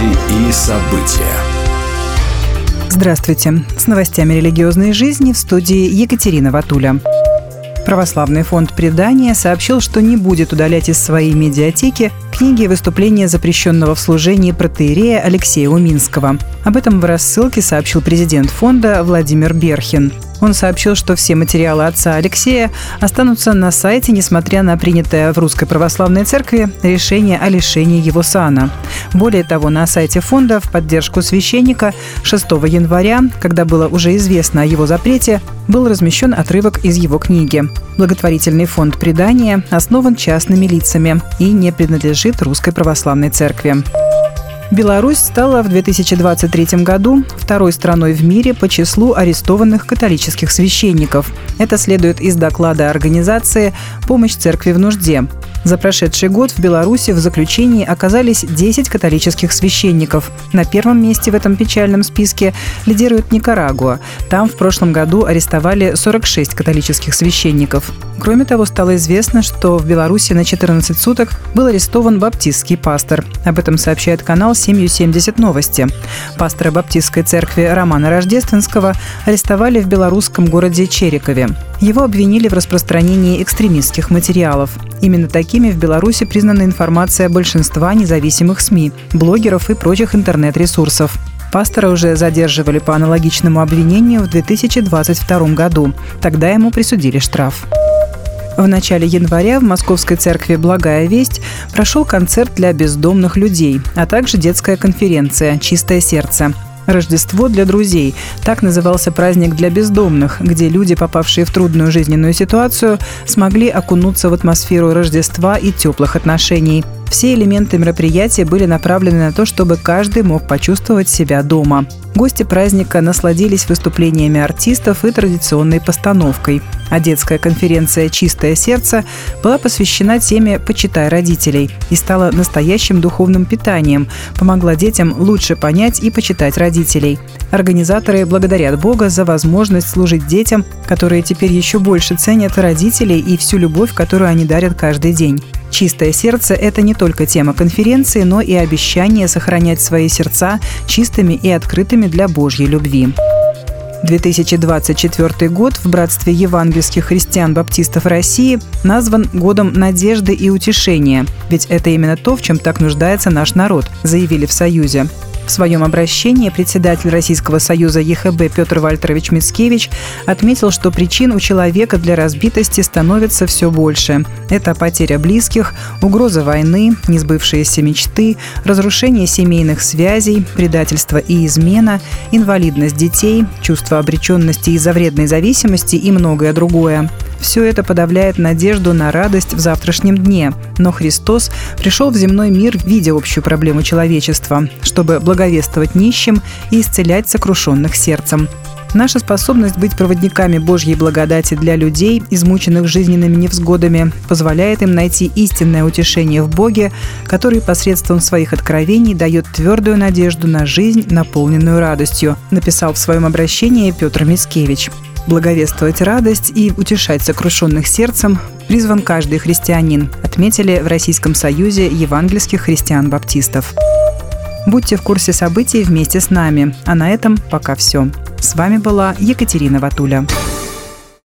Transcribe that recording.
Новости и события. Здравствуйте. С новостями религиозной жизни в студии Екатерина Ватуля. Православный фонд предания сообщил, что не будет удалять из своей медиатеки книги выступления запрещенного в служении протеерея Алексея Уминского. Об этом в рассылке сообщил президент фонда Владимир Берхин. Он сообщил, что все материалы отца Алексея останутся на сайте, несмотря на принятое в Русской Православной Церкви решение о лишении его сана. Более того, на сайте фонда в поддержку священника 6 января, когда было уже известно о его запрете, был размещен отрывок из его книги. Благотворительный фонд предания основан частными лицами и не принадлежит Русской Православной Церкви. Беларусь стала в 2023 году второй страной в мире по числу арестованных католических священников. Это следует из доклада организации «Помощь церкви в нужде». За прошедший год в Беларуси в заключении оказались 10 католических священников. На первом месте в этом печальном списке лидирует Никарагуа. Там в прошлом году арестовали 46 католических священников. Кроме того, стало известно, что в Беларуси на 14 суток был арестован баптистский пастор. Об этом сообщает канал «Семью 70 новости». Пастора баптистской церкви Романа Рождественского арестовали в белорусском городе Черекове. Его обвинили в распространении экстремистских материалов. Именно такими в Беларуси признана информация большинства независимых СМИ, блогеров и прочих интернет-ресурсов. Пастора уже задерживали по аналогичному обвинению в 2022 году. Тогда ему присудили штраф. В начале января в Московской церкви «Благая весть» прошел концерт для бездомных людей, а также детская конференция «Чистое сердце». Рождество для друзей. Так назывался праздник для бездомных, где люди, попавшие в трудную жизненную ситуацию, смогли окунуться в атмосферу Рождества и теплых отношений. Все элементы мероприятия были направлены на то, чтобы каждый мог почувствовать себя дома. Гости праздника насладились выступлениями артистов и традиционной постановкой. А детская конференция «Чистое сердце» была посвящена теме «Почитай родителей» и стала настоящим духовным питанием, помогла детям лучше понять и почитать родителей. Организаторы благодарят Бога за возможность служить детям, которые теперь еще больше ценят родителей и всю любовь, которую они дарят каждый день. «Чистое сердце» — это не только тема конференции, но и обещание сохранять свои сердца чистыми и открытыми для Божьей любви. 2024 год в Братстве евангельских христиан-баптистов России назван годом надежды и утешения, ведь это именно то, в чем так нуждается наш народ, заявили в Союзе. В своем обращении председатель Российского союза ЕХБ Петр Вальтерович Мицкевич отметил, что причин у человека для разбитости становится все больше. Это потеря близких, угроза войны, несбывшиеся мечты, разрушение семейных связей, предательство и измена, инвалидность детей, чувство обреченности из-за вредной зависимости и многое другое. Все это подавляет надежду на радость в завтрашнем дне. Но Христос пришел в земной мир, видя общую проблему человечества, чтобы благовествовать нищим и исцелять сокрушенных сердцем. Наша способность быть проводниками Божьей благодати для людей, измученных жизненными невзгодами, позволяет им найти истинное утешение в Боге, который посредством своих откровений дает твердую надежду на жизнь, наполненную радостью, написал в своем обращении Петр Мицкевич. Благовествовать радость и утешать сокрушенных сердцем призван каждый христианин, отметили в Российском Союзе евангельских христиан-баптистов. Будьте в курсе событий вместе с нами. А на этом пока все. С вами была Екатерина Ватуля.